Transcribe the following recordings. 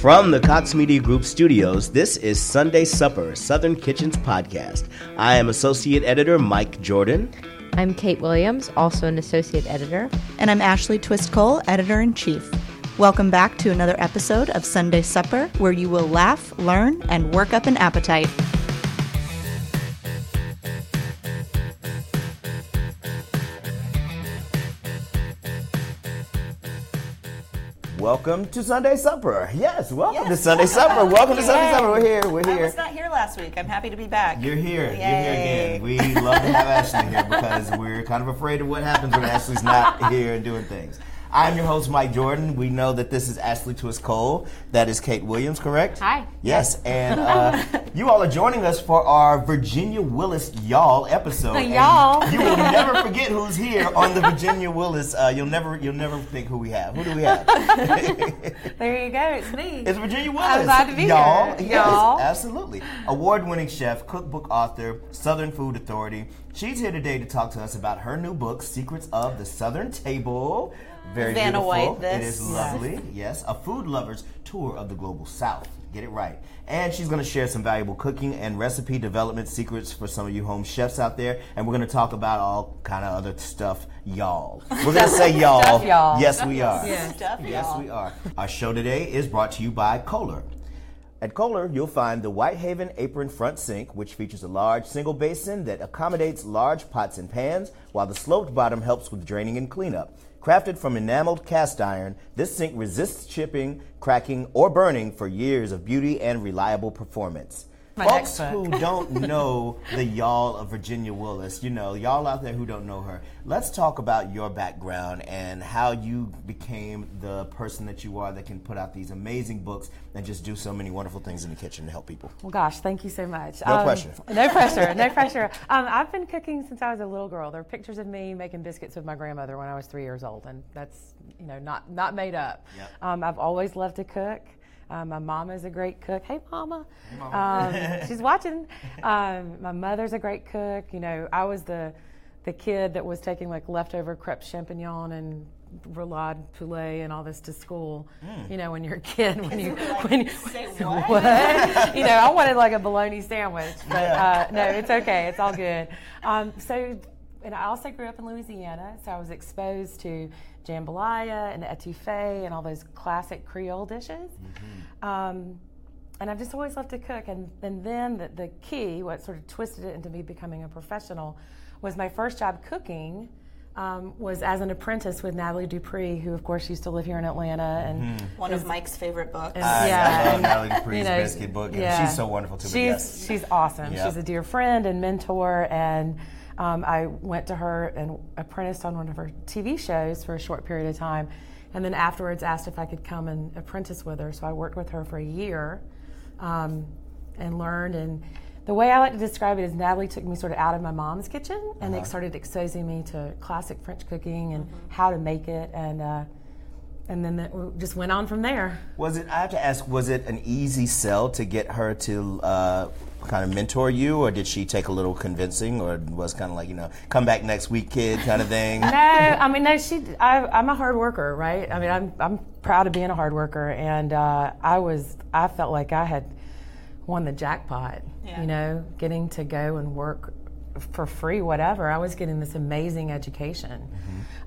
From the Cox Media Group studios, this is Sunday Supper, Southern Kitchen's podcast. I am Associate Editor Mike Jordan. I'm Kate Williams, also an Associate Editor. And I'm Ashley Twist Cole, Editor in Chief. Welcome back to another episode of Sunday Supper, where you will laugh, learn, and work up an appetite. Welcome to Sunday Supper. Yes, welcome yes. to Sunday Supper. Welcome to Sunday Supper. We're here. We're here. I was not here last week. I'm happy to be back. You're here. Yay. You're here again. We love to have Ashley here because we're kind of afraid of what happens when Ashley's not here and doing things. I'm your host, Mike Jordan. We know that this is Ashley Twist Cole. That is Kate Williams, correct? Hi. Yes, and uh, you all are joining us for our Virginia Willis Y'all episode. y'all. You will never forget who's here on the Virginia Willis. Uh, you'll never, you'll never think who we have. Who do we have? there you go. It's me. It's Virginia Willis. I'm glad to be y'all. here. Yes, y'all. Absolutely. Award-winning chef, cookbook author, Southern Food Authority. She's here today to talk to us about her new book, Secrets of the Southern Table. Very Vanna beautiful. White, this. It is lovely. Yes, a food lover's tour of the global south. Get it right. And she's going to share some valuable cooking and recipe development secrets for some of you home chefs out there. And we're going to talk about all kind of other stuff, y'all. We're going to say y'all. Stuff, y'all. Yes, we are. Yeah. Stuff, yes, y'all. we are. Our show today is brought to you by Kohler. At Kohler, you'll find the Whitehaven apron front sink, which features a large single basin that accommodates large pots and pans, while the sloped bottom helps with draining and cleanup. Crafted from enameled cast iron, this sink resists chipping, cracking, or burning for years of beauty and reliable performance. My Folks who don't know the y'all of Virginia Willis, you know, y'all out there who don't know her, let's talk about your background and how you became the person that you are that can put out these amazing books and just do so many wonderful things in the kitchen to help people. Well, gosh, thank you so much. No pressure. No pressure. No pressure. Um, I've been cooking since I was a little girl. There are pictures of me making biscuits with my grandmother when I was three years old, and that's you know not not made up. Yep. Um, I've always loved to cook. Um, my mom is a great cook. Hey, mama. Um, she's watching. Um, my mother's a great cook. You know, I was the the kid that was taking like leftover crepe champignon and roulade poulet and all this to school. You know, when you're a kid, when you when Say what? what? you know, I wanted like a bologna sandwich, but uh, no, it's okay. It's all good. Um, so, and I also grew up in Louisiana, so I was exposed to jambalaya and etouffee and all those classic Creole dishes. Um, and I've just always loved to cook. And, and then the, the key, what sort of twisted it into me becoming a professional, was my first job cooking. Um, was as an apprentice with Nathalie Dupree, who of course used to live here in Atlanta, and One of Mike's favorite books. And- I, Yeah, I love and, Nathalie Dupree's you know, biscuit book, and yeah. she's so wonderful too. She's Yes. she's awesome. Yep. She's a dear friend and mentor, and um, I went to her and apprenticed on one of her TV shows for a short period of time, and then afterwards asked if I could come and apprentice with her. So I worked with her for a year, um, and learned. And the way I like to describe it is Nathalie took me sort of out of my mom's kitchen and Uh-huh. it started exposing me to classic French cooking and how to make it, and uh, and then it just went on from there. Was it? I have to ask. Was it an easy sell to get her to uh, kind of mentor you, or did she take a little convincing, or was kind of like you know, come back next week, kid, kind of thing? no, I mean, no. She, I, I'm a hard worker, right? I mean, I'm, I'm proud of being a hard worker, and uh, I was, I felt like I had won the jackpot. Yeah. You know, getting to go and work for free, whatever. I was getting this amazing education,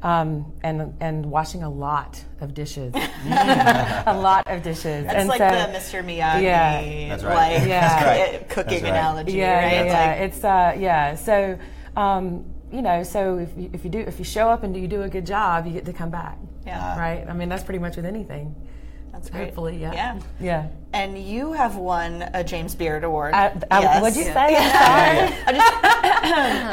um, and and washing a lot of dishes, a lot of dishes. That's and like so, the Mr. Miyagi, Yeah. That's right. like Yeah. That's right. cooking That's right. analogy, yeah, right? yeah, It's yeah. like- It's uh, yeah. So, um, you know, so if you, if you do if you show up and you do a good job, you get to come back. Yeah. Right. I mean, that's pretty much with anything. That's great. Hopefully, yeah. Yeah. Yeah. And you have won a James Beard Award. I, I, Yes. What'd you Yeah. say? I'm sorry.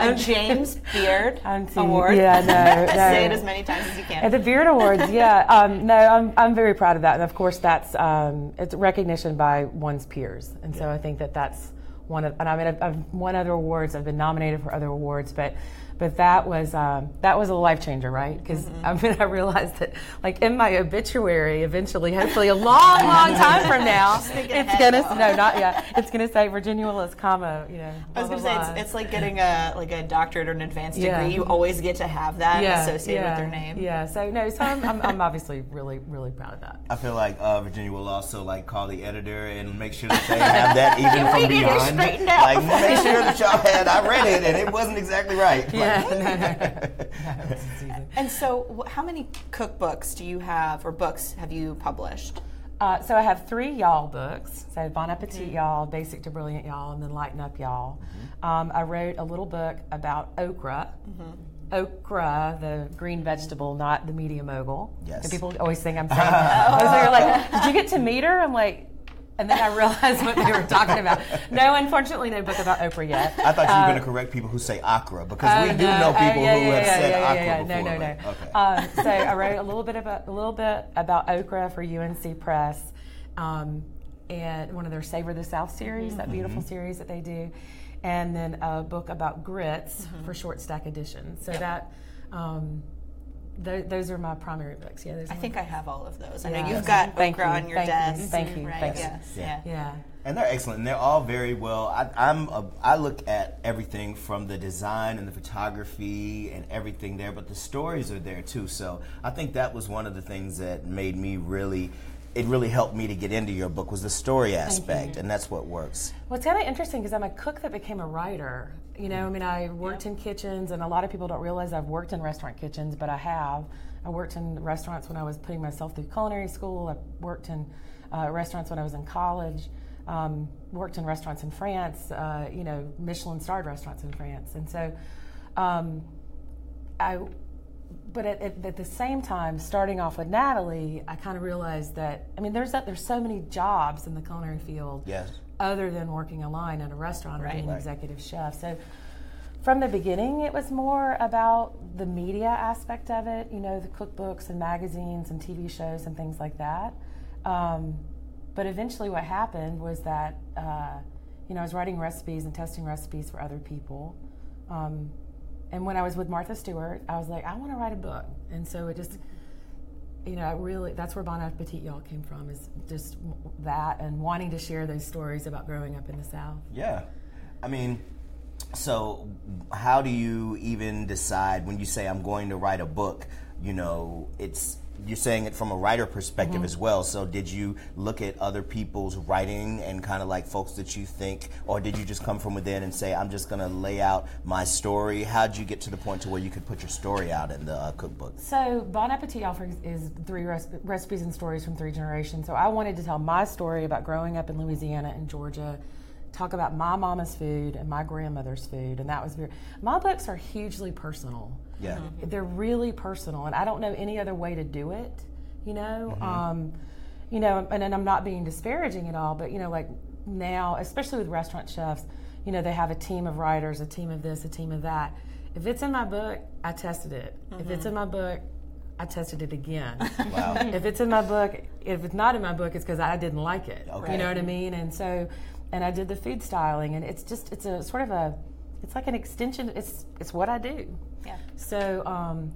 A James Beard Award. yeah, no, no. Say it as many times as you At can. the Beard Awards, yeah. Um, no, I'm, I'm very proud of that, and of course, that's um, it's recognition by one's peers, and so I think that that's one of. And I mean, I've, I've won other awards, I've been nominated for other awards, but but that was um, that was a life changer, right? Because I mean, I realized that like in my obituary, eventually, hopefully, a long, long time from now, it's gonna though. no, not yet. It's gonna say Virginia Willis, comma, you know. I was blah, gonna blah, say blah. it's, it's like getting a like a doctorate or an advanced Yeah. degree. You always get to have that associated with your name. Yeah, so no, so I'm, I'm, I'm obviously really, really proud of that. I feel like uh, Virginia will also like call the editor and make sure that they have that even from need beyond. Like make sure that y'all had. I read it and it wasn't exactly right. Yeah, Like- And so, how many cookbooks do you have, or books have you published? Uh, so I have three y'all books. So Bon Appetit y'all, Basic to Brilliant y'all, and then Lighten Up y'all. Um, I wrote a little book about okra. Okra, the green vegetable, not the media mogul. Yes. And people always think I'm saying. oh, so you're like, did you get to meet her? I'm like, and then I realized what they were talking about. No, unfortunately, no book about Oprah yet. I thought you were going to correct people who say Accra because Oh, we do no. know Oh, people yeah, who yeah, have yeah, said yeah, yeah, Accra yeah. before. No, no, no. Okay. Um, so I wrote a little bit about a little bit about okra for UNC Press, um, and one of their Savor the South series, that beautiful series that they do, and then a book about grits for Short Stack Edition. So that. Um, th- those are my primary books. Yeah, those I are think I have all of those. I know you've got Thank okra you, on your thank you, desk. thank you, right? thank you. Yes, Yeah. yeah. yeah. And they're excellent. And they're all very well. I, I'm a, I look at everything from the design and the photography and everything there, but the stories are there too. So I think that was one of the things that made me really. It really helped me to get into your book was the story aspect, and that's what works. Well, it's kind of interesting because I'm a cook that became a writer. You know, I mean, I worked in kitchens, and a lot of people don't realize I've worked in restaurant kitchens, but I have. I worked in restaurants when I was putting myself through culinary school. I worked in uh, restaurants when I was in college. Um, worked in restaurants in France. Uh, you know, Michelin-starred restaurants in France, and so um, I but at, at, at the same time, starting off with Nathalie, I kind of realized that I mean, there's that, there's so many jobs in the culinary field Yes. Other than working a line in a restaurant or being an Right. executive chef. So from the beginning, it was more about the media aspect of it, you know, the cookbooks and magazines and TV shows and things like that. Um, but eventually, what happened was that, uh, you know, I was writing recipes and testing recipes for other people. Um, and when I was with Martha Stewart, I was like, I want to write a book. And so it just, you know, really, that's where Bon Appetit y'all came from, is just that and wanting to share those stories about growing up in the South. Yeah. I mean, so how do you even decide when you say I'm going to write a book? You know, it's you're saying it from a writer perspective Mm-hmm. as well. So did you look at other people's writing and kind of like folks that you think, or did you just come from within and say I'm just going to lay out my story? How would you get to the point to where you could put your story out in the uh, cookbook? So Bon Appetit offers is three recipe, recipes and stories from three generations. So I wanted to tell my story about growing up in Louisiana and Georgia, talk about my mama's food and my grandmother's food, and that was very. My books are hugely personal. Yeah. Mm-hmm. They're really personal, and I don't know any other way to do it. You know, mm-hmm. um, you know, and, and I'm not being disparaging at all, but you know, like now, especially with restaurant chefs, you know, they have a team of writers, a team of this, a team of that. If it's in my book, I tested it. If it's mm-hmm. in my book, I tested it again. Wow. if it's in my book, if it's not in my book, it's because I didn't like it. Okay. You know what I mean? And so, and I did the food styling, and it's just it's a sort of a, it's like an extension. It's it's what I do. Yeah. So, um,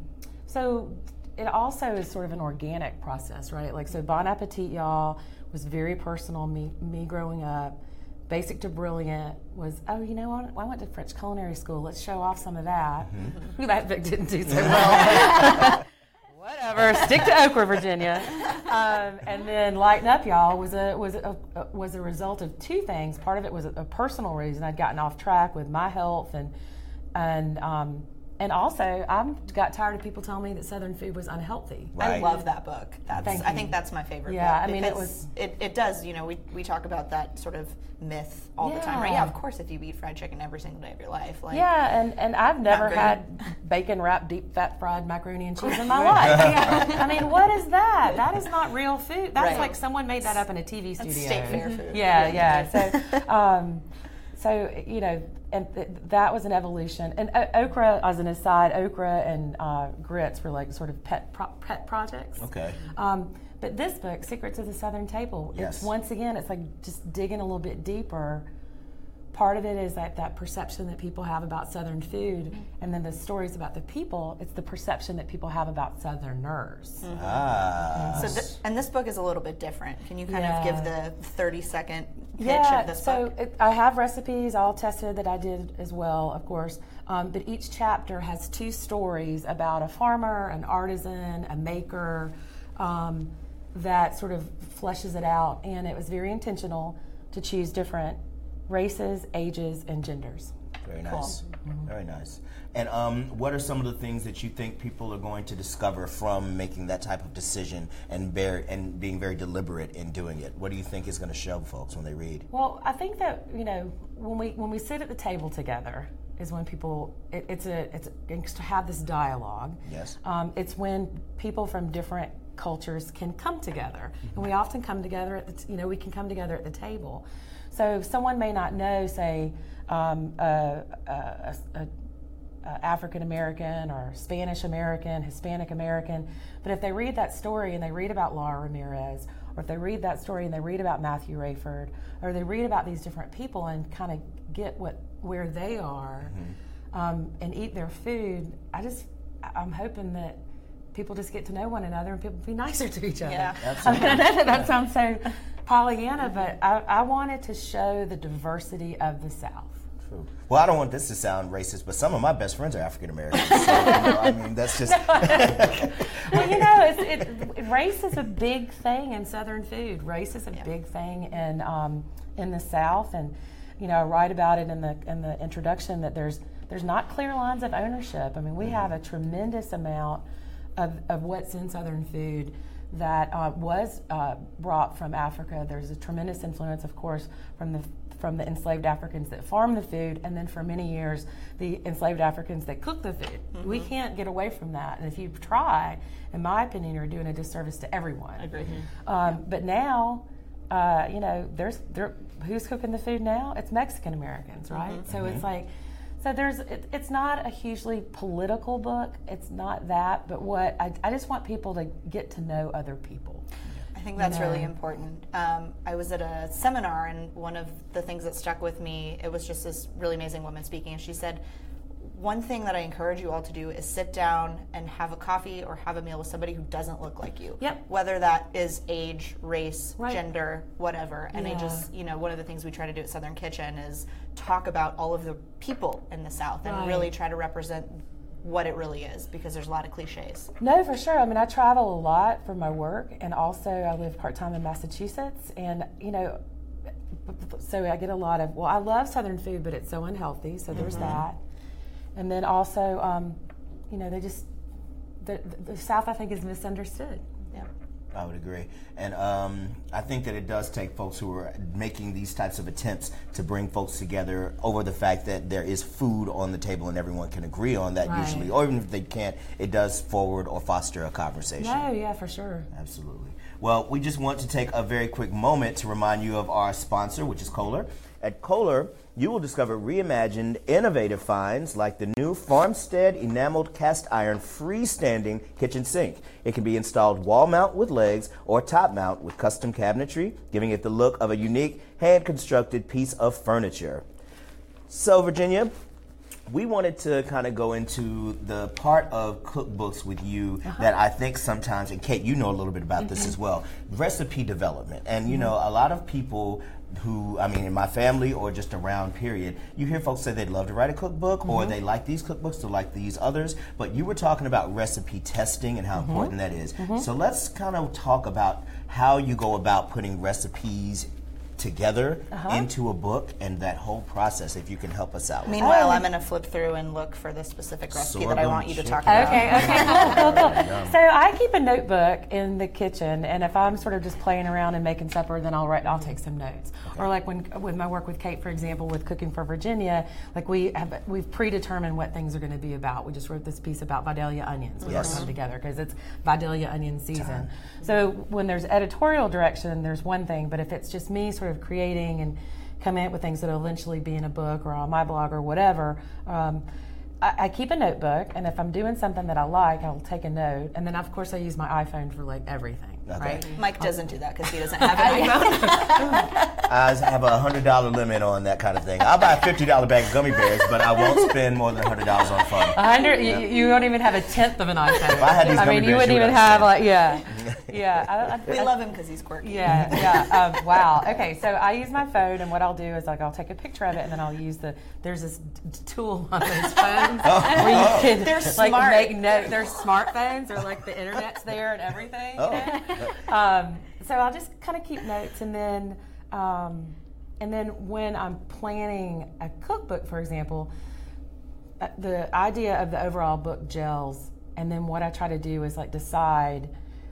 so it also is sort of an organic process, right? Like, so Bon Appetit, y'all, was very personal. Me, me growing up. Basic to Brilliant was, oh, you know, I, I went to French culinary school. Let's show off some of that. that book didn't do so well. Whatever. Stick to Okra, Virginia. Um, and then Lighten Up, y'all, was a was a, a was a result of two things. Part of it was a, a personal reason. I'd gotten off track with my health and and um, and also I got tired of people telling me that Southern food was unhealthy. I love that book. That's Thank I you. think that's my favorite Yeah, book. I mean, it was- it, it does, you know, we, we talk about that sort of myth all the time, right? Yeah. Yeah, of course if you eat fried chicken every single day of your life. Like Yeah, and, and I've never had bacon wrapped deep fat fried macaroni and cheese in my life. I mean, what is that? That is not real food. That's Right. like someone made that up in a TV studio. state fair food. Yeah, yeah. So, um, so you know, and th- that was an evolution. And o- okra, as an aside, okra and uh, grits were like sort of pet pro- pet projects. Okay. Um, but this book, Secrets of the Southern Table, Yes. it's once again, it's like just digging a little bit deeper part of it is that that perception that people have about Southern food, Mm-hmm. and then the stories about the people. It's the perception that people have about Southerners. Mm-hmm. Ah. So, th- and this book is a little bit different. Can you kind of give the 30 second pitch Yeah, of this so book? it, I have recipes all tested that I did as well, of course. Um, but each chapter has two stories about a farmer, an artisan, a maker, um, that sort of fleshes it out. And it was very intentional to choose different races, ages, and genders. Very nice. Very nice. And um, what are some of the things that you think people are going to discover from making that type of decision and bear, and being very deliberate in doing it? What do you think is going to show folks when they read? Well, I think that you know when we when we sit at the table together is when people it, it's a it's, it's to have this dialogue. Yes. Um, it's when people from different cultures can come together, and we often come together at the t- you know we can come together at the table. So someone may not know, say, um, a, a, a, a African American or Spanish American, Hispanic American. But if they read that story and they read about Laura Ramirez, or if they read that story and they read about Matthew Raiford, or they read about these different people and kind of get what where they are um, and eat their food, I just I'm hoping that people just get to know one another and people be nicer to each other. Yeah. I mean, I know that, that sounds so Pollyanna, but I, I wanted to show the diversity of the South. True. Well, I don't want this to sound racist, but some of my best friends are African Americans. So, you know, I mean, that's just. well, you know, it's, it, race is a big thing in Southern food. Race is a big thing in um, in the South, and you know, I write about it in the in the introduction that there's there's not clear lines of ownership. I mean, we have a tremendous amount of, of what's in Southern food that uh, was uh, brought from Africa. There's a tremendous influence, of course, from the from the enslaved Africans that farmed the food, and then for many years, the enslaved Africans that cooked the food. We can't get away from that, and if you try, in my opinion, you're doing a disservice to everyone. Agree. Um, but now, uh, you know, there's there, who's cooking the food now? It's Mexican Americans, right? So it's like, so there's it, it's not a hugely political book. It's not that, but what I, I just want people to get to know other people. I think that's really know. important. Um, I was at a seminar, and one of the things that stuck with me, it was just this really amazing woman speaking, and she said, one thing that I encourage you all to do is sit down and have a coffee or have a meal with somebody who doesn't look like you. Yep. Whether that is age, race, Right. gender, whatever. And I just, you know, one of the things we try to do at Southern Kitchen is talk about all of the people in the South and Right. really try to represent what it really is because there's a lot of cliches. No, for sure. I mean, I travel a lot for my work, and also I live part time in Massachusetts, and you know, so I get a lot of. Well, I love Southern food, but it's so unhealthy. So there's mm-hmm. that, and then also, um, you know, they just the, the South I think is misunderstood. Yeah. I would agree. And um, I think that it does take folks who are making these types of attempts to bring folks together over the fact that there is food on the table and everyone can agree on that Right. usually. Or even if they can't, it does forward or foster a conversation. No, yeah, for sure. Absolutely. Well, we just want to take a very quick moment to remind you of our sponsor, which is Kohler. At Kohler, you will discover reimagined, innovative finds like the new Farmstead enameled cast iron freestanding kitchen sink. It can be installed wall mount with legs or top mount with custom cabinetry, giving it the look of a unique hand constructed piece of furniture. So, Virginia, we wanted to kind of go into the part of cookbooks with you uh-huh. that I think sometimes, and Kate, you know a little bit about this mm-hmm. as well, recipe development. And you know, a lot of people who, I mean, in my family or just around, period, you hear folks say they'd love to write a cookbook or mm-hmm. they like these cookbooks, they like these others. But you were talking about recipe testing and how mm-hmm. important that is. Mm-hmm. So let's kind of talk about how you go about putting recipes together uh-huh. into a book and that whole process if you can help us out Meanwhile, I'm going to flip through and look for the specific recipe that I want you to talk about. Okay, okay, cool, cool, cool. So I keep a notebook in the kitchen, and if I'm sort of just playing around and making supper, then I'll write. I'll take some notes. Or like when with my work with Kate, for example, with cooking for Virginia, like we have we've predetermined what things are going to be about. We just wrote this piece about Vidalia onions. We Yes. worked on it together because it's Vidalia onion season. So when there's editorial direction, there's one thing, but if it's just me sort of creating and coming up with things that'll eventually be in a book or on my blog or whatever. Um, I, I keep a notebook, and if I'm doing something that I like, I'll take a note. And then, of course, I use my iPhone for like everything. Right? Mike doesn't do that because he doesn't have an iPhone. I have a hundred dollar limit on that kind of thing. I'll buy a fifty dollar bag of gummy bears, but I won't spend more than hundred dollars on fun. A hundred, you, you don't even have a tenth of an iPhone. If I had these I gummy mean, you wouldn't you would even have understand. like, yeah, yeah. I, I, we I- love him because he's quirky. Yeah, yeah. Um, wow. Okay, so I use my phone, and what I'll do is like I'll take a picture of it, and then I'll use the there's this d- d- tool on those phones where you can They're like smart. make notes. They're smartphones, or like the internet's there and everything. you know? um, so I'll just kind of keep notes, and then um, and then when I'm planning a cookbook, for example, uh, the idea of the overall book gels, and then what I try to do is like decide,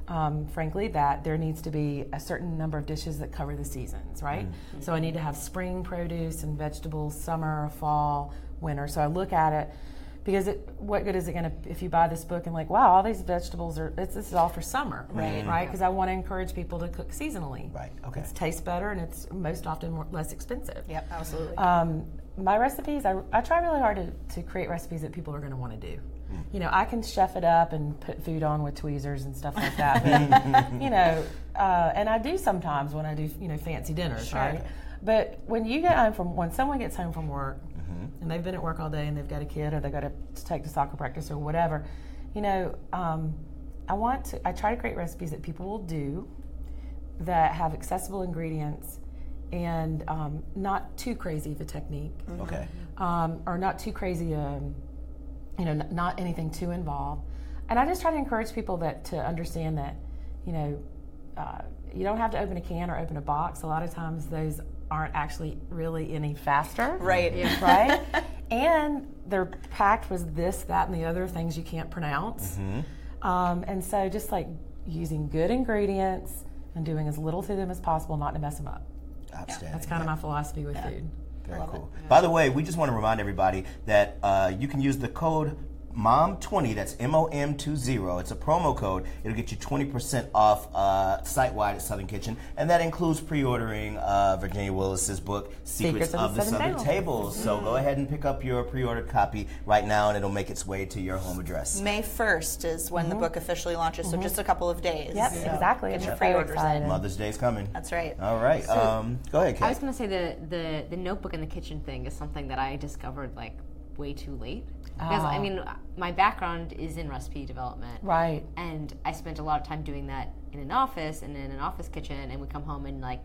um, frankly, that there needs to be a certain number of dishes that cover the seasons, right? So I need to have spring produce and vegetables, summer, fall, winter. So I look at it because it, what good is it going to if you buy this book and like, wow, all these vegetables are it's, this is all for summer, right? Right? Because I want to encourage people to cook seasonally. Right, okay. It tastes better and it's most often more, less expensive. Yep, absolutely. Um, my recipes, I, I try really hard to, to create recipes that people are going to want to do. You know, I can chef it up and put food on with tweezers and stuff like that. But, you know, uh, and I do sometimes when I do, you know, fancy dinners, right? But when you get home from, when someone gets home from work and they've been at work all day and they've got a kid or they've got to take to soccer practice or whatever, you know, um, I want to, I try to create recipes that people will do that have accessible ingredients and um, not too crazy of a technique Okay. um, or not too crazy, um, you know, n- not anything too involved. And I just try to encourage people that to understand that, you know, uh, you don't have to open a can or open a box. A lot of times those aren't actually really any faster. right. Right? and they're packed with this, that, and the other things you can't pronounce. Um, and so just like using good ingredients and doing as little to them as possible not to mess them up. Outstanding. That's kind of my philosophy with food. Very cool. By the way, we just want to remind everybody that uh, you can use the code MOM20, that's M O M 20. It's a promo code. It'll get you 20% off uh, site wide at Southern Kitchen. And that includes pre ordering uh, Virginia Willis's book, Secrets, of, the Southern, Tables. So go ahead and pick up your pre ordered copy right now, and it'll make its way to your home address. May 1st is when the book officially launches, so just a couple of days. Yep, So exactly. Get I'm your pre-orders in. Mother's Day's coming. That's right. All right. um, go ahead, Kate. I was going to say the, the the notebook in the kitchen thing is something that I discovered like way too late. Because I Oh. mean, my background is in recipe development, Right. and I spent a lot of time doing that in an office and in an office kitchen, and we come home and like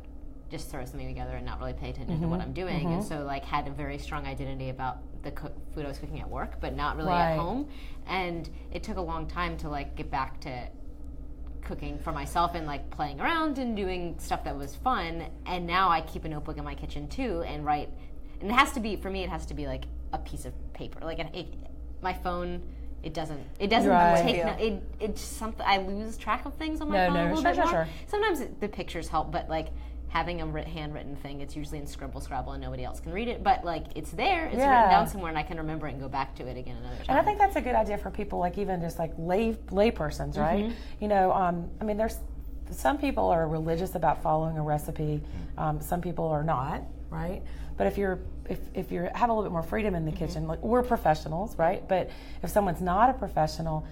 just throw something together and not really pay attention to what mm-hmm. I'm doing, and mm-hmm. so like had a very strong identity about the cook, food I was cooking at work, but not really Right. at home, and it took a long time to like get back to cooking for myself and like playing around and doing stuff that was fun. And now I keep a notebook in my kitchen too and write. And it has to be for me. It has to be like a piece of paper. Like it, it, my phone. It doesn't. It doesn't Right. take. Yeah. No, it. It's something. I lose track of things on my No, phone no, a little sure, bit more. sure. Sometimes it, the pictures help, but like having a writ- handwritten thing, it's usually in Scribble Scrabble and nobody else can read it. But like it's there. It's Yeah. written down somewhere, and I can remember it and go back to it again another time. And I think that's a good idea for people, like even just like lay lay persons, right? You know, um, I mean, there's some people are religious about following a recipe. Um, some people are not, right? But if you're if, if you have a little bit more freedom in the mm-hmm. kitchen, like we're professionals, right? But if someone's not a professional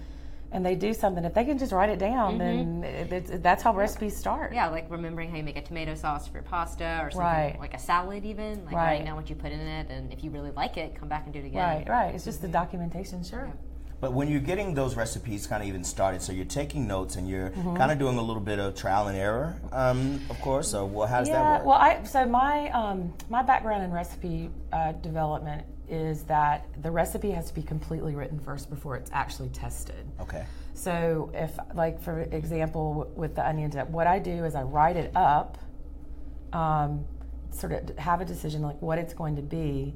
and they do something, if they can just write it down, mm-hmm. then it, it's, that's how recipes start. Yeah, like remembering how you make a tomato sauce for your pasta or something Right. like a salad, even. Like Right. writing down what you put in it, and if you really like it, come back and do it again. Right, right. It's just the mm-hmm. documentation, sure. But when you're getting those recipes kind of even started, so you're taking notes and you're Mm-hmm. kind of doing a little bit of trial and error, um, of course. So well, how does Yeah, that work? well, I so my um, my background in recipe uh, development is that the recipe has to be completely written first before it's actually tested. okay. So if, like for example, with the onion dip, what I do is I write it up, um, sort of have a decision like what it's going to be,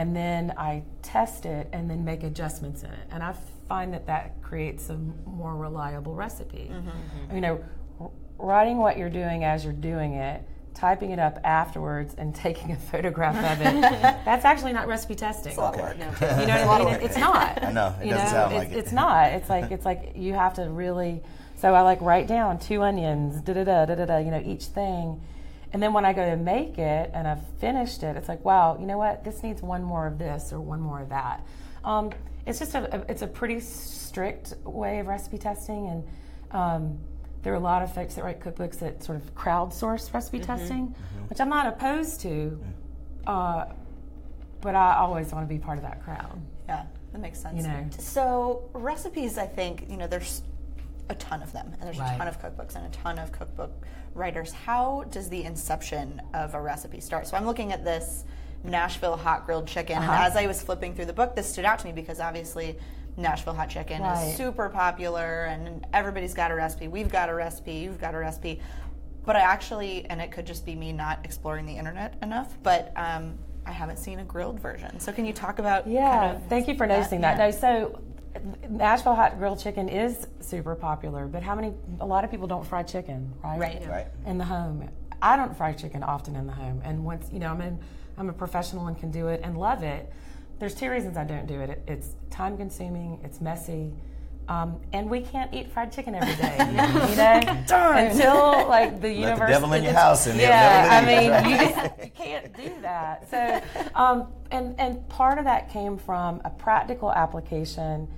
and then I test it and then make adjustments in it. And I find that that creates a more reliable recipe. Mm-hmm, mm-hmm. You know, w- writing what you're doing as you're doing it. Typing it up afterwards and taking a photograph of it, that's actually not recipe testing. It's a lot Okay. You know what I mean? It- It's not. I know, it You doesn't know, sound it's, like it. It's not. It's like it's like you have to really. So I like write down two onions, da da da da da da. You know each thing, and then when I go to make it and I've finished it, it's like wow, you know what? This needs one more of this or one more of that. Um, it's just a, a it's a pretty strict way of recipe testing, and um, there are a lot of folks that write cookbooks that sort of crowdsource recipe Mm-hmm. testing, which I'm not opposed to. Uh, but I always want to be part of that crowd. Yeah, that makes sense. You know. So recipes, I think you know, there's a ton of them, and there's Right. a ton of cookbooks and a ton of cookbook writers. How does the inception of a recipe start? So I'm looking at this Nashville hot grilled chicken, Uh-huh. and as I was flipping through the book, this stood out to me because obviously. Nashville hot chicken Right. is super popular, and everybody's got a recipe. We've got a recipe. You've got a recipe. But I actually, and it could just be me not exploring the internet enough, but um, I haven't seen a grilled version. So can you talk about? Yeah, kind of thank you for that? noticing that. Yeah. No, so Nashville hot grilled chicken is super popular, but how many? A lot of people don't fry chicken, right? Right. Right. In the home, I don't fry chicken often in the home, and once you know, I'm in, I'm a professional and can do it and love it. There's two reasons I don't do it. it it's time consuming, it's messy. Um, and we can't eat fried chicken every day, you know. Until like the Let universe. the devil in your house and they'll yeah, I never leave. mean, right? you, just, you can't do that. So, um, and and part of that came from a practical application,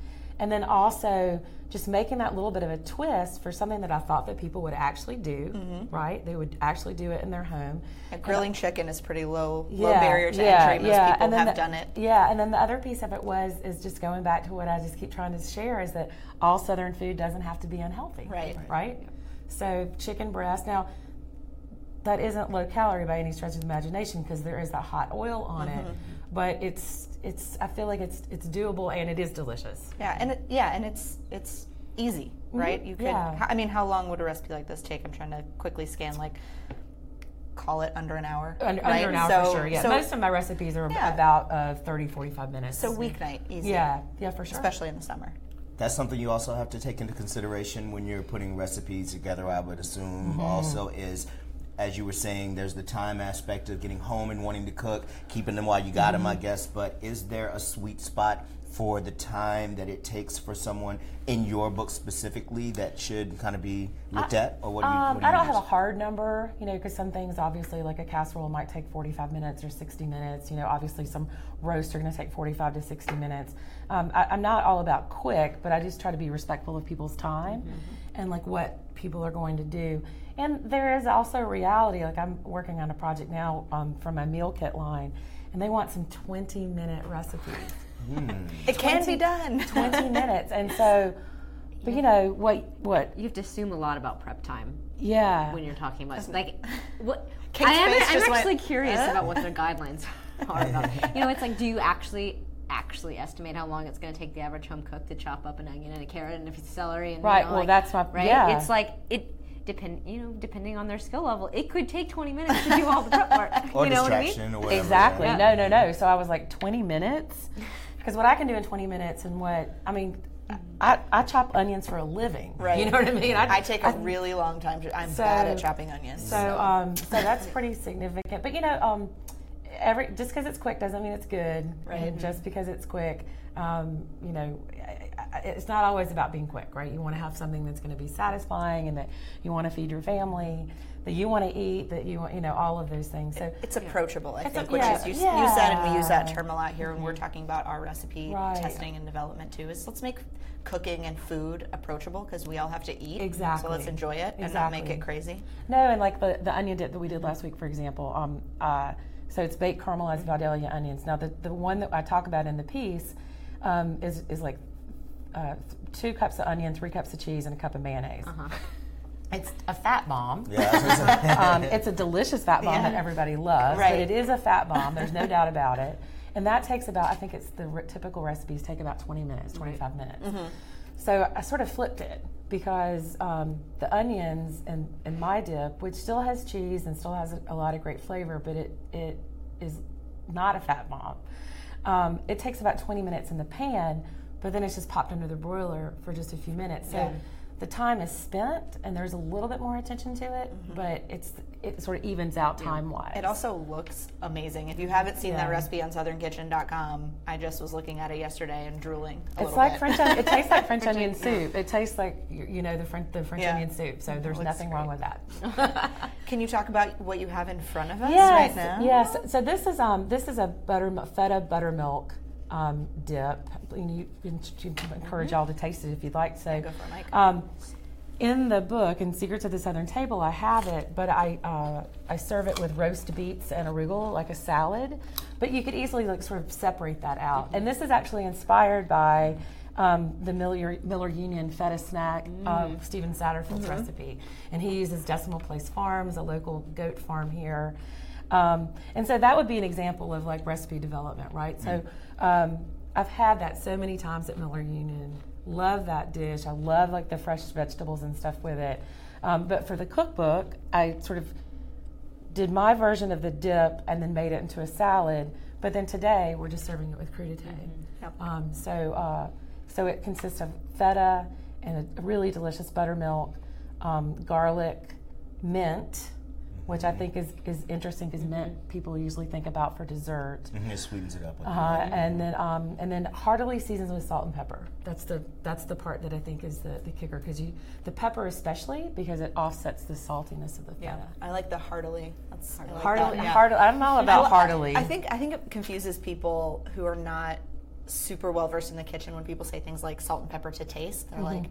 and then also just making that little bit of a twist for something that I thought that people would actually do. Right? They would actually do it in their home. Yeah, grilling chicken is pretty low, low barrier to yeah, entry. Most yeah. people and have the, done it. Yeah, and then the other piece of it was is just going back to what I just keep trying to share is that all Southern food doesn't have to be unhealthy. Right. Right. So chicken breast now. That isn't low calorie by any stretch of the imagination because there is that hot oil on it, Mm-hmm. But it's it's I feel like it's it's doable and it is delicious. Yeah, and it, yeah, and it's it's easy, right? You could. Mm-hmm. yeah. I mean, how long would a recipe like this take? I'm trying to quickly scan. Like, call it under an hour. Under, right? under an hour so, for sure. Yeah, So, most of my recipes are Yeah. about uh, 30, 45 minutes. so weeknight easy. yeah, yeah, for sure. especially in the summer. That's something you also have to take into consideration when you're putting recipes together, I would assume, Mm-hmm. also is. As you were saying, there's the time aspect of getting home and wanting to cook, keeping them while you got them, I Mm-hmm. guess. But is there a sweet spot for the time that it takes for someone in your book specifically that should kind of be looked at? Or what do you, Um, what do I don't have a hard number, you know, because some things, obviously, like a casserole might take 45 minutes or 60 minutes. You know, obviously, some roasts are going to take 45 to 60 minutes. Um, I, I'm not all about quick, but I just try to be respectful of people's time and like what people are going to do. And there is also a reality. Like I'm working on a project now um, from my meal kit line, and they want some 20 minute recipes. It can be done. 20 minutes, and so, but you know what? What? You have to assume a lot about prep time Yeah. when you're talking about like what. Kate's I am face I'm just went, actually curious "Huh?" about what their guidelines are about. You know, it's like, do you actually actually estimate how long it's going to take the average home cook to chop up an onion and a carrot and a piece of celery? And, you Right, know, well, like- that's my- right. yeah. It's like it depend. You know, depending on their skill level, it could take 20 minutes to do all the prep work. Or you know what I mean? or whatever. Exactly. yeah. No, no, no. So I was like 20 minutes. Because what I can do in 20 minutes and what, I mean, I, I chop onions for a living. Right. You know what I mean? I take a really long time. To, I'm So- bad at chopping onions. So, um, so that's pretty significant. But you know, um, every just because it's quick doesn't mean it's good. Right. And just because it's quick, um, you know, I- I- it's not always about being quick, right? You want to have something that's going to be satisfying and that you want to feed your family, that you want to eat, that you want, you know, all of those things. So, it's approachable, I It's a- think, which yeah, is you, you said, and we use that term a lot here when we're talking about our recipe Right. testing and development too. Is let's make cooking and food approachable because we all have to eat. Exactly. So let's enjoy it and not make it crazy. No, and like the, the onion dip that we did last week, for example. Um, uh, so it's baked caramelized Vidalia onions. Now, the, the one that I talk about in the piece um, is, is like uh, two cups of onion, three cups of cheese, and a cup of mayonnaise. Uh-huh. It's a fat bomb. Yeah, I was gonna say. Um, it's a delicious fat bomb that everybody loves, Right. but it is a fat bomb. There's no doubt about it. And that takes about, I think it's the r- typical recipes take about 20 minutes, 25 minutes. Mm-hmm. So I sort of flipped it because um, the onions and, and my dip, which still has cheese and still has a, a lot of great flavor, but it, it is not a fat bomb. Um, it takes about 20 minutes in the pan, but then it's just popped under the broiler for just a few minutes. So the time is spent and there's a little bit more attention to it, but it's it sort of evens out time wise. It also looks amazing. If you haven't seen that recipe on southernkitchen.com, I just was looking at it yesterday and drooling. A It's like bit. French. on- It tastes like French onion soup. It tastes like you know the French the French Yeah. onion soup. So there's nothing wrong with that. Can you talk about what you have in front of us Yes, right now? yes. So this is um this is a butter feta buttermilk um, dip. You, know, you, you encourage y'all to taste it if you'd like. So Go for it, Mike. um, in the book in Secrets of the Southern Table, I have it, but I uh, I serve it with roast beets and arugula like a salad. But you could easily like sort of separate that out. And this is actually inspired by um, the Miller, Miller Union feta snack, um, Steven Satterfield's recipe, and he uses Decimal Place Farms, a local goat farm here. Um, and so that would be an example of like recipe development, right? So um, I've had that so many times at Miller Union. Love that dish. I love like the fresh vegetables and stuff with it. Um, but for the cookbook, I sort of did my version of the dip and then made it into a salad. But then today we're just serving it with crudité. Yep. Um, so uh, so it consists of feta and a really delicious buttermilk, um, garlic, mint, which I think is, is interesting because mint people usually think about for dessert. Mhm, It sweetens it up. Uh, and then um, and then heartily seasons with salt and pepper. That's the that's the part that I think is the, the kicker because you the pepper especially because it offsets the saltiness of the Yeah, feta. I like the heartily. That's I like Heartily, that, yeah. heart, I'm all about I- heartily. I think I think it confuses people who are not super well versed in the kitchen when people say things like salt and pepper to taste. They're like,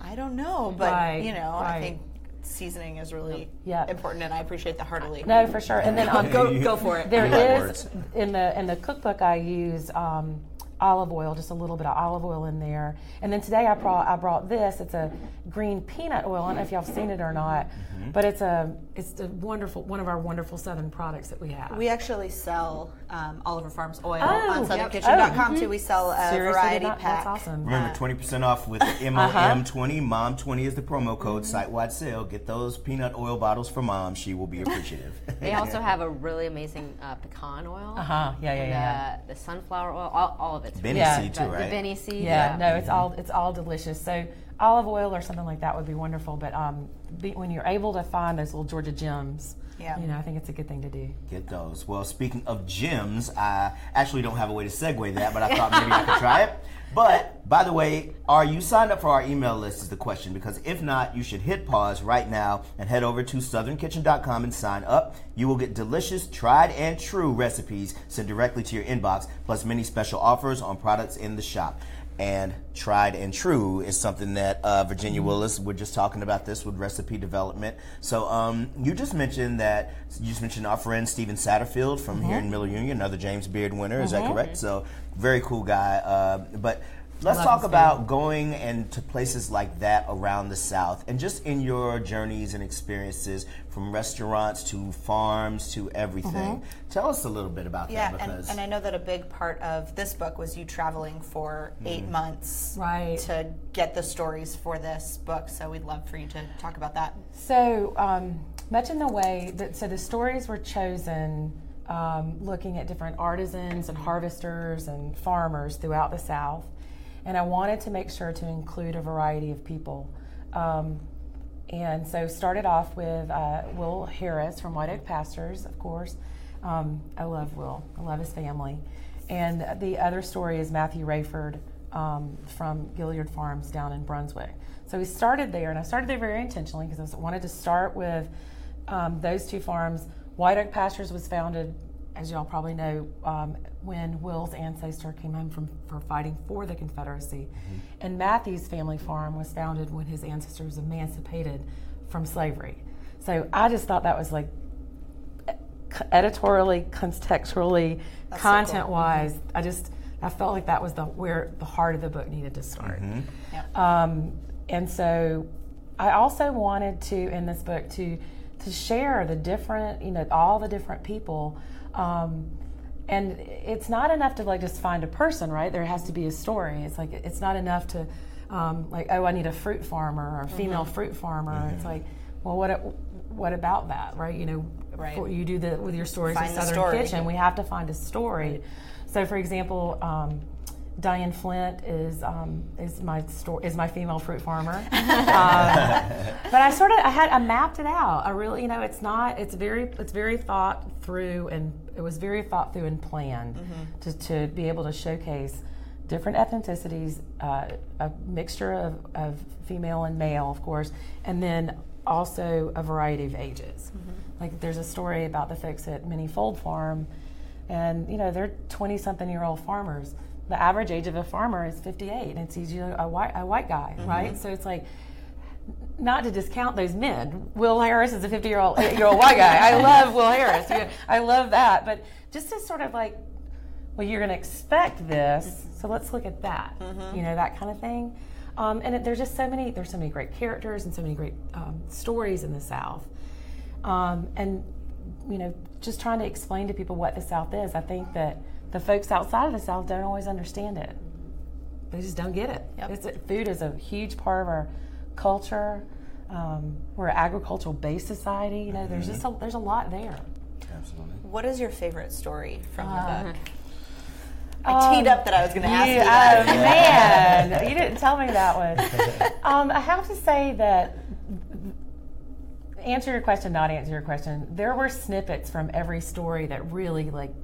I don't know, but Mm-hmm. Right, you know, I think seasoning is really Yeah. important, and I appreciate the heartily. no, for sure. And then um, go go for it. There You like is words. in the in the cookbook I use um, olive oil, just a little bit of olive oil in there. And then today I brought I brought this. It's a green peanut oil. I don't know if y'all have seen it or not, Mm-hmm. but it's a it's a wonderful one of our wonderful southern products that we have. We actually sell um, Oliver Farms oil Oh, on yep. SouthernKitchen.com too. We sell a Seriously, variety not- pack. that's awesome. Remember, 20% off with MOM20. Mom20 is the promo code. Site wide sale. Get those peanut oil bottles for mom. She will be appreciative. They also have a really amazing uh, pecan oil. Uh huh. Yeah, yeah, yeah. uh, the sunflower oil, all, all of it's benne Yeah. seed, too, right? the benne seed. Yeah, no, it's all it's all delicious. So olive oil or something like that would be wonderful. But um, be, when you're able to find those little Georgia gems, Yeah. you know, I think it's a good thing to do. Get those. Well, speaking of gems, I actually don't have a way to segue that, but I thought maybe I could try it. But by the way, are you signed up for our email list? Is the question because if not, you should hit pause right now and head over to southernkitchen.com and sign up. You will get delicious, tried and true recipes sent directly to your inbox, plus many special offers on products in the shop. And tried and true is something that uh, Virginia Willis. We're just talking about this with recipe development. So um, you just mentioned that you just mentioned our friend Steven Satterfield from here in Miller Union, another James Beard winner. Is that correct? So very cool guy. Uh, but let's Love talk about going and to places like that around the South, and just in your journeys and experiences from restaurants to farms to everything. Tell us a little bit about Yeah, that and, and I know that a big part of this book was you traveling for eight months Right. to get the stories for this book. So we'd love for you to talk about that. So um, much in the way that so the stories were chosen um, looking at different artisans and harvesters and farmers throughout the South, and I wanted to make sure to include a variety of people. Um, and so started off with uh, Will Harris from White Oak Pastures, of course. Um, I love Will. I love his family. And the other story is Matthew Raiford um, from Gilliard Farms down in Brunswick. So we started there, and I started there very intentionally because I wanted to start with um, those two farms. White Oak Pastures was founded, as y'all probably know, um, when Will's ancestor came home from for fighting for the Confederacy, and Matthew's family farm was founded when his ancestor was emancipated from slavery. So I just thought that was like editorially, contextually, so content wise, I just I felt like that was the where the heart of the book needed to start. Yep. Um, and so I also wanted to in this book to to share the different, you know, all the different people. Um, and it's not enough to like just find a person, right? There has to be a story. It's like it's not enough to um, like oh, I need a fruit farmer or a female fruit farmer. It's like, well, what what about that, right? You know, Right. you do the with your stories Find in the Southern story. Kitchen. We have to find a story. So, for example, um, Diane Flint is um, is my store is my female fruit farmer. um, but I sort of I had I mapped it out. I really you know it's not it's very it's very thought through and it was very thought through and planned to, to be able to showcase different ethnicities, uh, a mixture of, of female and male, of course, and then also a variety of ages. Like there's a story about the folks at Many Fold Farm, and you know they're 20 something year old farmers. The average age of a farmer is 58, and it's usually a white a white guy, right? So it's like not to discount those men. Will Harris is a 50 year old year old white guy. I love Will Harris. I love that. But just to sort of like, well, you're going to expect this, so let's look at that. Mm-hmm. You know, that kind of thing. Um, and it, there's just so many. There's so many great characters and so many great um, stories in the South. Um, and you know, just trying to explain to people what the South is. I think that the folks outside of the South don't always understand it. They just don't get it. Yep. It's, food is a huge part of our culture. Um, we're an agricultural based society. You know, there's just a, there's a lot there. Absolutely. What is your favorite story from the Uh, book? I teed up that I was going to ask you, You- that. oh, man, you didn't tell me that one. Um, I have to say that answer your question, not answer your question. There were snippets from every story that really like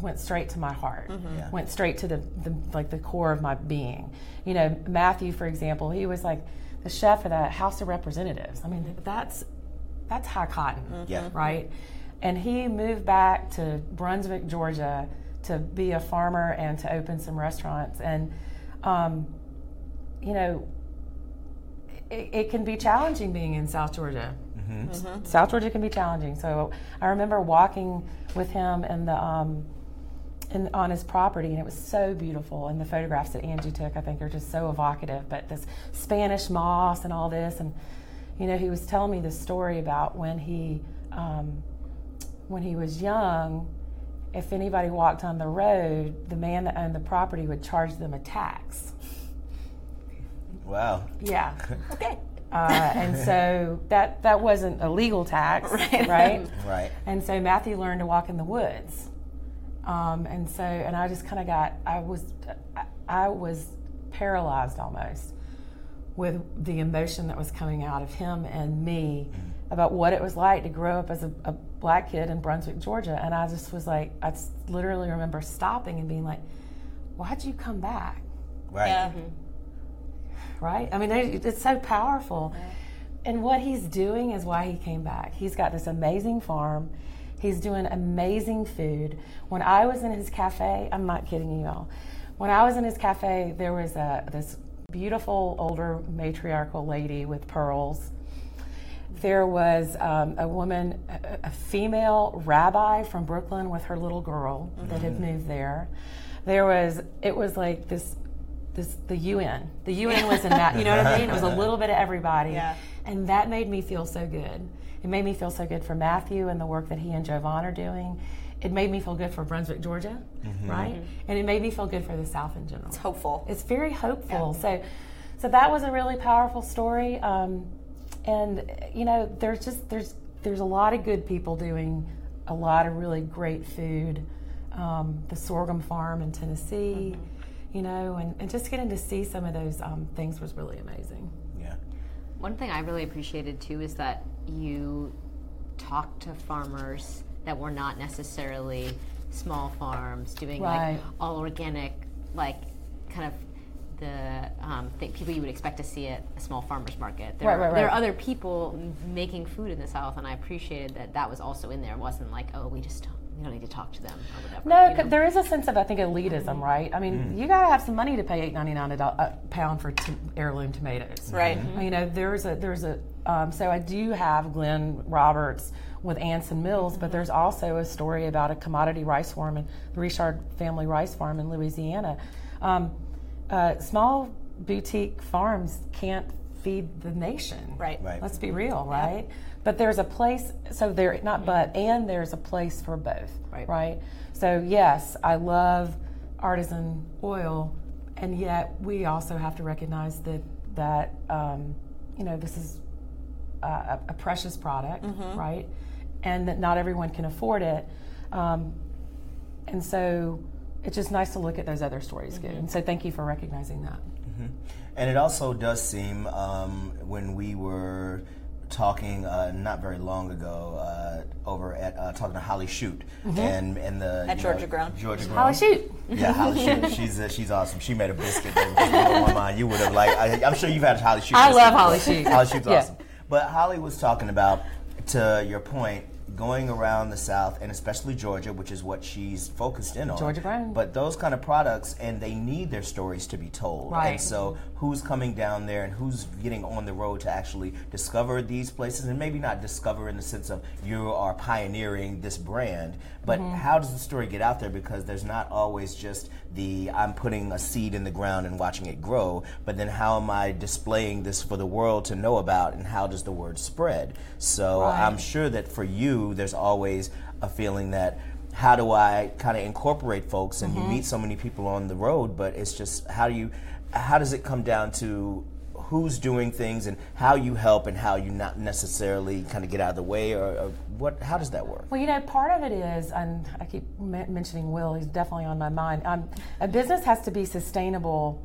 went straight to my heart, Yeah. went straight to the, the like the core of my being. You know, Matthew, for example, he was like the chef of the House of Representatives. I mean, that's that's high cotton, Yeah. right? And he moved back to Brunswick, Georgia, to be a farmer and to open some restaurants. And um, you know, it, it can be challenging being in South Georgia. South Georgia can be challenging. So I remember walking with him in the um, in, on his property, and it was so beautiful. And the photographs that Angie took, I think, are just so evocative. But this Spanish moss and all this, and you know, he was telling me this story about when he um, when he was young. If anybody walked on the road, the man that owned the property would charge them a tax. Wow. Yeah. Okay. Uh, and so that that wasn't a legal tax, right? Right. And so Matthew learned to walk in the woods, um, and so and I just kind of got I was I, I was paralyzed almost with the emotion that was coming out of him and me about what it was like to grow up as a, a black kid in Brunswick, Georgia, and I just was like, I literally remember stopping and being like, "Why'd you come back?" Right. Yeah. right? I mean, they- it's so powerful. And what he's doing is why he came back. He's got this amazing farm. He's doing amazing food. When I was in his cafe, I'm not kidding you all. When I was in his cafe, there was a this beautiful older matriarchal lady with pearls. There was um, a woman, a, a female rabbi from Brooklyn with her little girl that had moved there. There was, it was like this, this the UN. The UN was in that. You know what I mean? It was a little bit of everybody, Yeah. and that made me feel so good. It made me feel so good for Matthew and the work that he and Jovan are doing. It made me feel good for Brunswick, Georgia, right? And it made me feel good for the South in general It's hopeful. it's very hopeful. So, so that was a really powerful story. Um, and you know, there's just there's there's a lot of good people doing a lot of really great food. Um, the sorghum farm in Tennessee, you know, and, and just getting to see some of those um, things was really amazing. One thing I really appreciated too is that you talked to farmers that were not necessarily small farms doing Right. like all organic, like kind of the um, th- people you would expect to see at a small farmers market. There, Right, are, right, there are other people m- making food in the South, and I appreciated that that was also in there. It wasn't like, oh, we just don't, we don't need to talk to them or whatever. No, you know? 'cause there is a sense of I think elitism, right? I mean, you got to have some money to pay eight ninety nine a, do- a pound for t- heirloom tomatoes, Right. You know, there's a there's a um, so I do have Glenn Roberts with Anson Mills, but there's also a story about a commodity rice farm and the Richard family rice farm in Louisiana. Um, uh, small boutique farms can't feed the nation, Right. Right. Let's be real, right? But there's a place, so there, not but, and there's a place for both, Right. right? So, yes, I love artisan oil, and yet we also have to recognize that, that um, you know, this is a, a- a precious product, right? And that not everyone can afford it. Um, and so it's just nice to look at those other stories, good. And so thank you for recognizing that. And it also does seem um, when we were talking uh, not very long ago uh, over at uh, talking to Holly Chute and and the At Georgia know, Grown. Georgia Grown. Holly, Chute. Yeah, Holly Chute. She's uh, she's awesome. She made a biscuit that just blew my mind. You would have like. I, I'm sure you've had Holly Chute. I biscuit love Holly. Chute. Holly Chute's Yeah. awesome. But Holly was talking about, to your point, going around the South and especially Georgia, which is what she's focused in on. Georgia grown. But those kind of products, and they need their stories to be told. Right. And so, who's coming down there and who's getting on the road to actually discover these places, and maybe not discover in the sense of you are pioneering this brand, but Mm-hmm. how does the story get out there? Because there's not always just the I'm putting a seed in the ground and watching it grow, but then how am I displaying this for the world to know about, and how does the word spread? So Right. I'm sure that for you, there's always a feeling that how do I kind of incorporate folks, and Mm-hmm. you meet so many people on the road, but it's just how do you, how does it come down to who's doing things and how you help and how you not necessarily kind of get out of the way or, or what how does that work Well, you know, part of it is, and I keep m- mentioning Will. He's definitely on my mind. Um, a business has to be sustainable,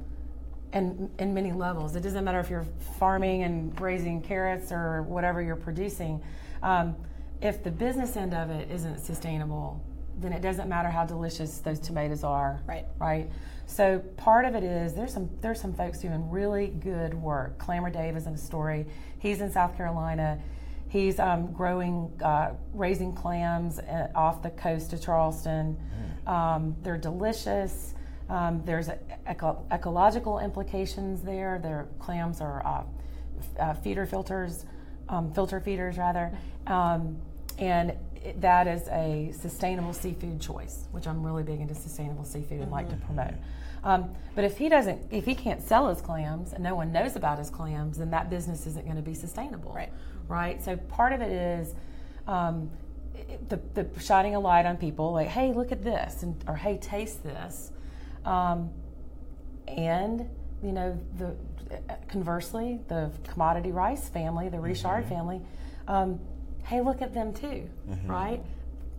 in in many levels. It doesn't matter if you're farming and raising carrots or whatever you're producing. Um, if the business end of it isn't sustainable, then it doesn't matter how delicious those tomatoes are. Right. Right. So part of it is there's some there's some folks doing really good work. Clammer Dave is in a story. He's in South Carolina. He's um, growing, uh, raising clams uh, off the coast of Charleston. Um, they're delicious. Um, there's eco- ecological implications there. Their clams are uh, f- uh, feeder filters, um, filter feeders rather, um, and it, that is a sustainable seafood choice, which I'm really big into sustainable seafood and like to promote. Um, but if he doesn't, if he can't sell his clams and no one knows about his clams, then that business isn't going to be sustainable. Right. Right. So part of it is um, the, the shining a light on people, like, hey, look at this, and, or hey, taste this. Um, and you know the conversely the commodity rice family the richard family um, hey look at them too mm-hmm. right?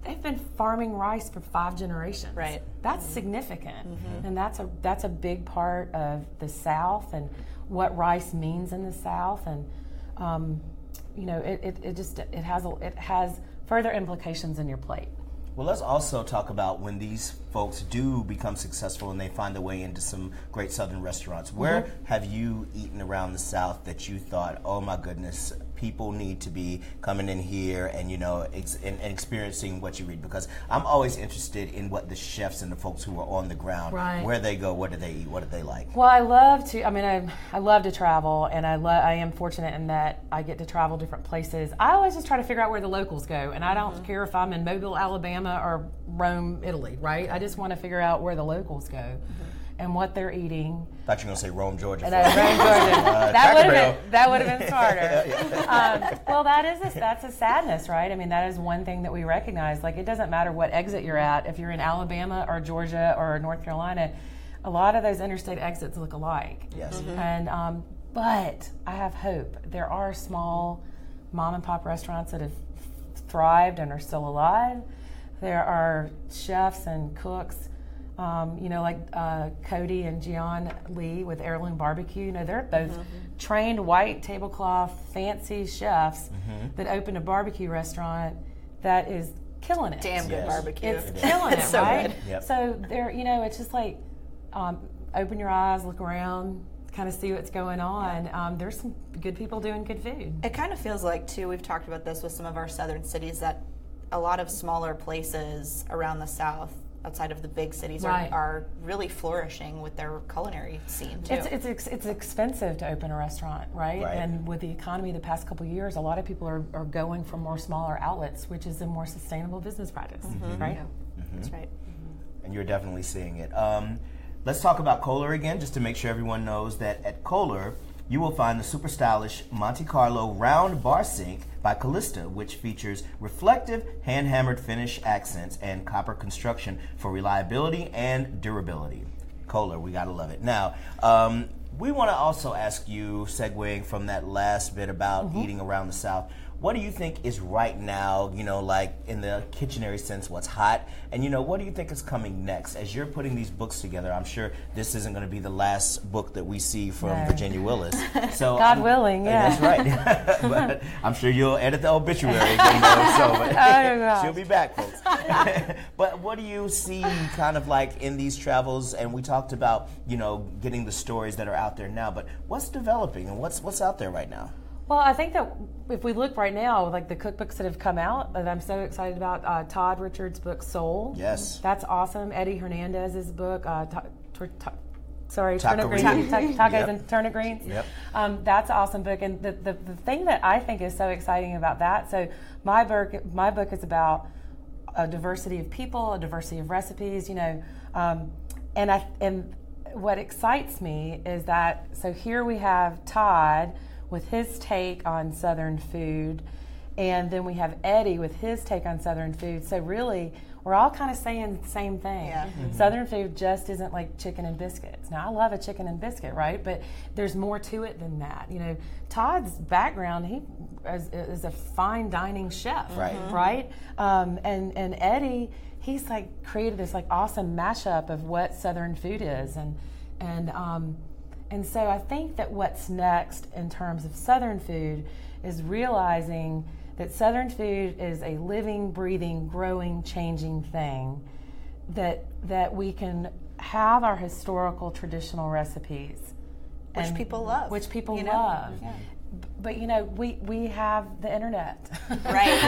They've been farming rice for five generations. Right. that's significant. Mm-hmm. And that's a that's a big part of the south and what rice means in the south. And um, you know it, it, it just it has a, it has further implications in your plate. Well, let's also talk about when these folks do become successful and they find their way into some great southern restaurants. Where mm-hmm. have you eaten around the South that you thought, oh my goodness, people need to be coming in here and you know ex- and, and experiencing what you read Because I'm always interested in what the chefs and the folks who are on the ground, Right. where they go, what do they eat, what do they like. Well, I love to. I mean, I, I love to travel, and I love. I am fortunate in that I get to travel different places. I always just try to figure out where the locals go, and I don't mm-hmm. care if I'm in Mobile, Alabama, or Rome, Italy. Right? I just want to figure out where the locals go, mm-hmm. And what they're eating. thought you were gonna say Rome, Georgia. And for a I, minute. Rome, Georgia. Uh, that would have been that would have been smarter. um, well, that is a, that's a sadness, right? I mean, that is one thing that we recognize. Like, it doesn't matter what exit you're at. If you're in Alabama or Georgia or North Carolina, a lot of those interstate exits look alike. Yes. And um, but I have hope. There are small mom and pop restaurants that have thrived and are still alive. There are chefs and cooks, um, you know, like uh, Cody and Jiyeon Lee with Heirloom Barbecue. You know, they're both trained white tablecloth fancy chefs that opened a barbecue restaurant that is killing it. Damn good Yes. barbecue. It's killing it, so right? good. Yep. So there, you know, it's just like um, open your eyes, look around, kind of see what's going on. Um, there's some good people doing good food. It kind of feels like too. We've talked about this with some of our southern cities that a lot of smaller places around the south, outside of the big cities, Right. are, are really flourishing with their culinary scene too. It's, it's ex- it's expensive to open a restaurant, right? Right. And with the economy the past couple of years, a lot of people are, are going for more smaller outlets, which is a more sustainable business practice, mm-hmm. right? Mm-hmm. That's right. Mm-hmm. and you're definitely seeing it. Um, let's talk about Kohler again, just to make sure everyone knows that at Kohler, you will find the super stylish Monte Carlo round bar sink by Kallista, which features reflective hand hammered finish accents and copper construction for reliability and durability. Kohler, we gotta love it. Now, um, we want to also ask you, segueing from that last bit about eating around the South, what do you think is right now, you know, like in the kitchenary sense, what's hot? And, you know, what do you think is coming next? As you're putting these books together, I'm sure this isn't going to be the last book that we see from No. Virginia Willis. So God I'm- willing, yeah. That's right. but I'm sure you'll edit the obituary again, though, so Oh, she'll be back, folks. but what do you see kind of like in these travels? And we talked about, you know, getting the stories that are out there now, but what's developing and what's what's out there right now? Well, I think that if we look right now, like the cookbooks that have come out, that I'm so excited about, uh, Todd Richards' book Soul. Yes. That's awesome. Eddie Hernandez's book, uh, ta- tor- ta- sorry, turnip Green. greens, ta- tacos Yep. and turnip greens. Yep. Um, that's an awesome book. And the, the, the thing that I think is so exciting about that, so my book, my book is about a diversity of people, a diversity of recipes, you know, um, and I and what excites me is that so here we have Todd with his take on Southern food, and then we have Eddie with his take on Southern food. So really, we're all kind of saying the same thing. Yeah. Southern food just isn't like chicken and biscuits. Now I love a chicken and biscuit, right? But there's more to it than that. You know, Todd's background, he is, is a fine dining chef, Right. Right. Um, and and Eddie, he's like created this like awesome mashup of what Southern food is, and and um, and so I think that what's next in terms of Southern food is realizing that Southern food is a living, breathing, growing, changing thing that that we can have our historical traditional recipes Which and- people love, which people you know? love Yeah. But you know we we have the internet Right.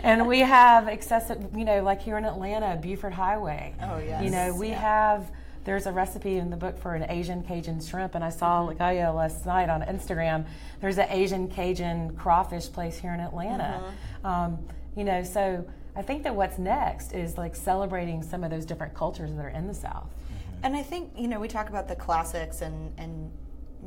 and we have accessible you know like here in atlanta buford highway Oh, yes. you know we Yeah. have there's a recipe in the book for an asian cajun shrimp and i saw Mm-hmm. Last night on instagram there's an asian cajun crawfish place here in atlanta Mm-hmm. um, you know so i think that what's next is like celebrating some of those different cultures that are in the south And I think you know we talk about the classics and and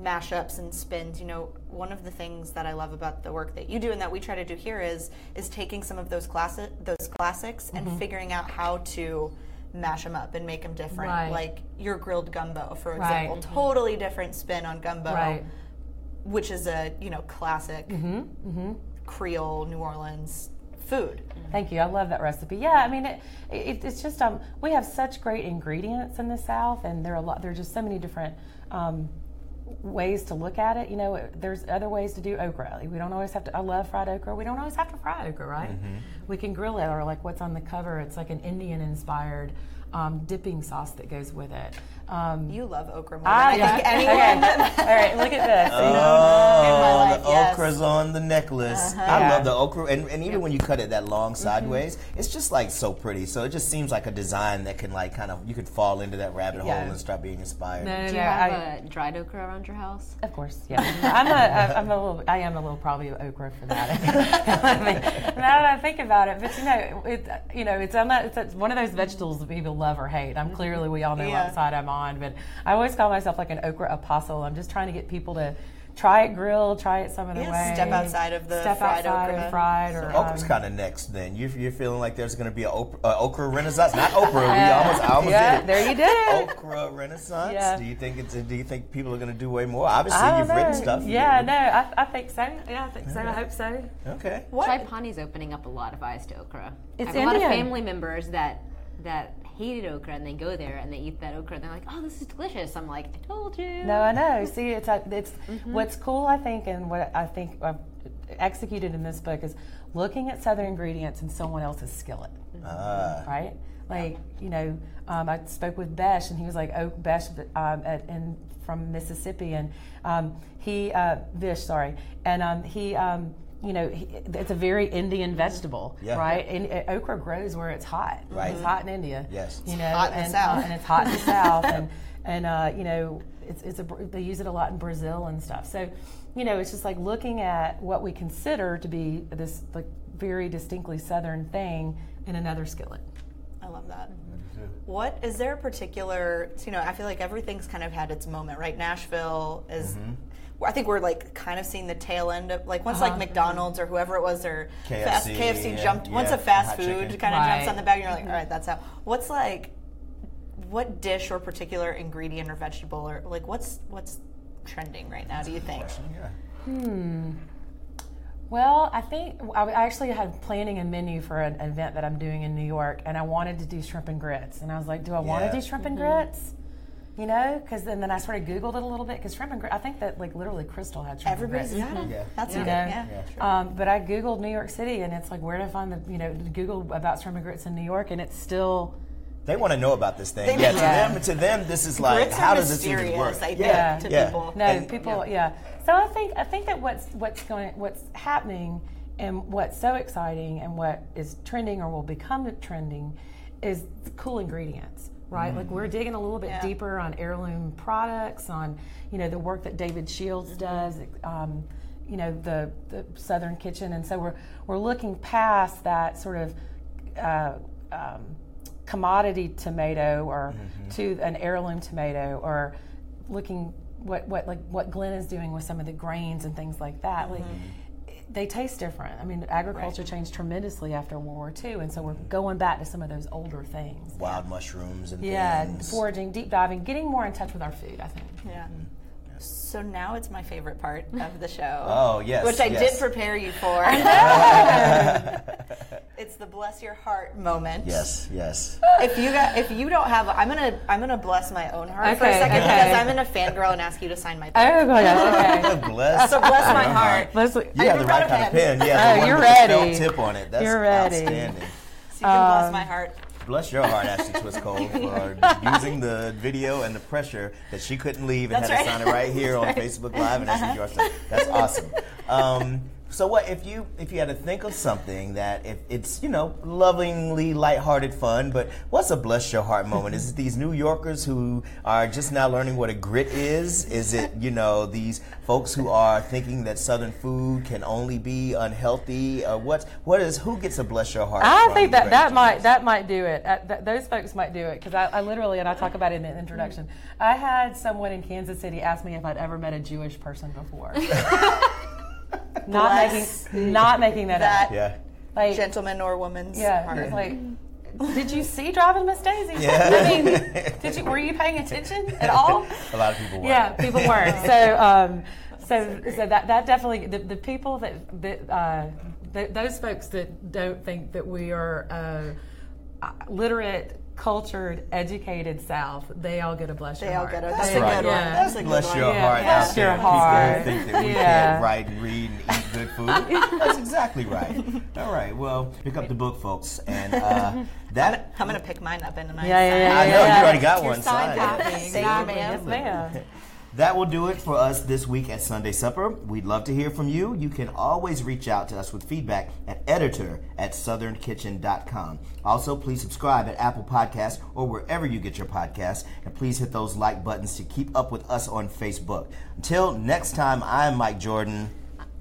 mashups and spins. You know, one of the things that I love about the work that you do and that we try to do here is is taking some of those classic those classics and figuring out how to mash them up and make them different. Right. Like your grilled gumbo, for Right. example, totally different spin on gumbo, Right. which is a you know classic Creole New Orleans food. Thank you. I love that recipe. Yeah, I mean, it, it, it's just um, we have such great ingredients in the South, and there are a lot. There are just so many different um, ways to look at it. You know, there's other ways to do okra. We don't always have to. I love fried okra. We don't always have to fry okra, right? Mm-hmm. We can grill it, or like what's on the cover. It's like an Indian-inspired um, dipping sauce that goes with it. Um, You love okra more I, than I think anyone. okay. All right, look at this. you know? Oh, life, the yes. okra's on the necklace. I Yeah. love the okra, and, and even when you cut it that long sideways, it's just like so pretty. So it just seems like a design that can like kind of you could fall into that rabbit Yeah. hole and start being inspired. No, no, Do no. you have I, a dried okra around your house? Of course, yeah. I'm a, I'm a little, I am a little probably okra for that. I mean, now that I think about it, but you know, it, you know, it's, I'm it's, it's one of those vegetables that people love or hate. I'm clearly, we all know Yeah. what side I'm on, but I always call myself like an okra apostle. I'm just trying to get people to try it grilled, try it some other Yeah, way. step outside of the step fried outside okra. of fried or Okra's um, kind of next. Then you, you're feeling like there's going to be an okra, uh, okra renaissance, not okra. We almost, I almost yeah, did it. there you did it. Okra renaissance. Yeah. Do you think it's? Do you think people are going to do way more? Obviously, I don't you've know. written stuff. Yeah, no, I, I think so. Yeah, I think so. I hope so. Okay. What? Chai Pani's opening up a lot of eyes to okra. It's I have a lot of Indian. family members that that hated okra and they go there and they eat that okra and they're like, oh, this is delicious. I'm like, I told you. No, I know. See, it's it's Mm-hmm. what's cool. I think, and what I think I've executed in this book is looking at southern ingredients in someone else's skillet. Ah. Right? Like you know, um, I spoke with Besh, and he was like, "Oh, Besh, um, at, in, from Mississippi, and um, he uh, Vish, sorry, and um, he." You know, it's a very Indian vegetable, Yeah. right? And uh, okra grows where it's hot. Right. It's hot in India. Yes. You know, hot in the and, South. uh, and it's hot in the south, and and uh, you know, it's it's a they use it a lot in Brazil and stuff. So, you know, it's just like looking at what we consider to be this like very distinctly southern thing in another skillet. I love that. What is there a particular? You know, I feel like everything's kind of had its moment, right? Nashville is. Mm-hmm. I think we're like kind of seeing the tail end of like once Uh-huh. like McDonald's or whoever it was or fast KFC, KFC yeah, jumped once a fast food chicken. kind of jumps on the bag and you're like all right that's out. What's like what dish or particular ingredient or vegetable or like what's what's trending right now? Do you think? Yeah. Well, I think I actually had planning a menu for an event that I'm doing in New York, and I wanted to do shrimp and grits, and I was like, do I want to do shrimp and grits? You know, because then, then I sort of Googled it a little bit because shrimp and grits. I think that like literally Crystal had shrimp Everybody's and grits. got it. Yeah. That's you a know. good, yeah. Yeah. Um, but I googled New York City, and it's like where to find the you know Google about shrimp and grits in New York, and it's still They want to know about this thing. They yeah, to Yeah. them, to them, this is like, Grits how does this even work? I think, Yeah. to Yeah. people. No, And- people, yeah. So I think I think that what's what's going what's happening and what's so exciting and what is trending or will become trending is the cool ingredients, right? Like we're digging a little bit Yeah. deeper on heirloom products, on you know the work that David Shields does. Um, you know the the Southern Kitchen, and so we're we're looking past that sort of uh, um, commodity tomato or to an heirloom tomato or looking what, what like what Glenn is doing with some of the grains and things like that like they taste different. I mean, agriculture changed tremendously after World War II, and so we're going back to some of those older things. Wild mushrooms and things. Yeah, things. foraging, deep diving, getting more in touch with our food. I think. Mm-hmm. Yeah. So now it's my favorite part of the show. Oh, yes, Which I yes. did prepare you for. it's the bless your heart moment. Yes, yes. If you got, if you don't have, I'm gonna I'm gonna bless my own heart for a second okay. because I'm gonna fangirl and ask you to sign my book. Oh my gosh! Okay. Bless. So bless my heart. Let's, You I have the right brought a kind of pen. pen. Yeah, the Oh, one you're with the felt ready. tip on it. That's You're ready. outstanding. So you can bless Um, my heart. Bless your heart, Ashley Twist Cole, for using the video and the pressure that she couldn't leave and That's had to right. sign it right here on Facebook Live and Ashley York. That's awesome. Um, so what if you if you had to think of something that if it's you know lovingly lighthearted fun, but what's a bless your heart moment? Is it these New Yorkers who are just now learning what a grit is? Is it you know these folks who are thinking that Southern food can only be unhealthy? Uh, what what is who gets a bless your heart? I think that that might that might do it. Uh, th- those folks might do it because I, I literally and I talk about it in the introduction. I had someone in Kansas City ask me if I'd ever met a Jewish person before. not Bless making not making that, That up. Yeah. Like gentleman or woman's yeah, heart. it's like. Did you see Driving Miss Daisy? Yeah. I mean, did you were you paying attention at all? A lot of people weren't. Yeah, people weren't. So, um, so, so that that definitely the, the people that that uh, th- those folks that don't think that we are uh, literate, cultured, educated South, they all get a bless They your all heart. get a, that's That's a right. good one. That's a good Bless one. your Yeah, heart bless out your there. heart. People think that we Yeah. can't write and read and eat good food. That's exactly right. All right, well, pick up the book, folks. And uh, that, I'm gonna pick mine up in a nice Yeah, yeah, yeah, I know, yeah. you already got Your one signed signed. copy. Exactly. Yes, ma'am. That will do it for us this week at Sunday Supper. We'd love to hear from you. You can always reach out to us with feedback at editor at southernkitchen.com. Also, please subscribe at Apple Podcasts or wherever you get your podcasts. And please hit those like buttons to keep up with us on Facebook. Until next time, I'm Mike Jordan.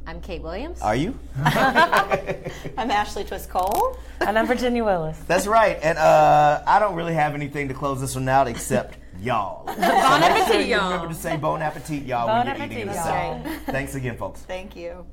I'm Kate Williams. Are you? I'm Ashley Twist Cole. And I'm Virginia Willis. That's right. And uh, I don't really have anything to close this one out except y'all. bon appetit, y'all. Remember to say bon appetit, y'all, bon when you're eating the salad. Thanks again, folks. Thank you.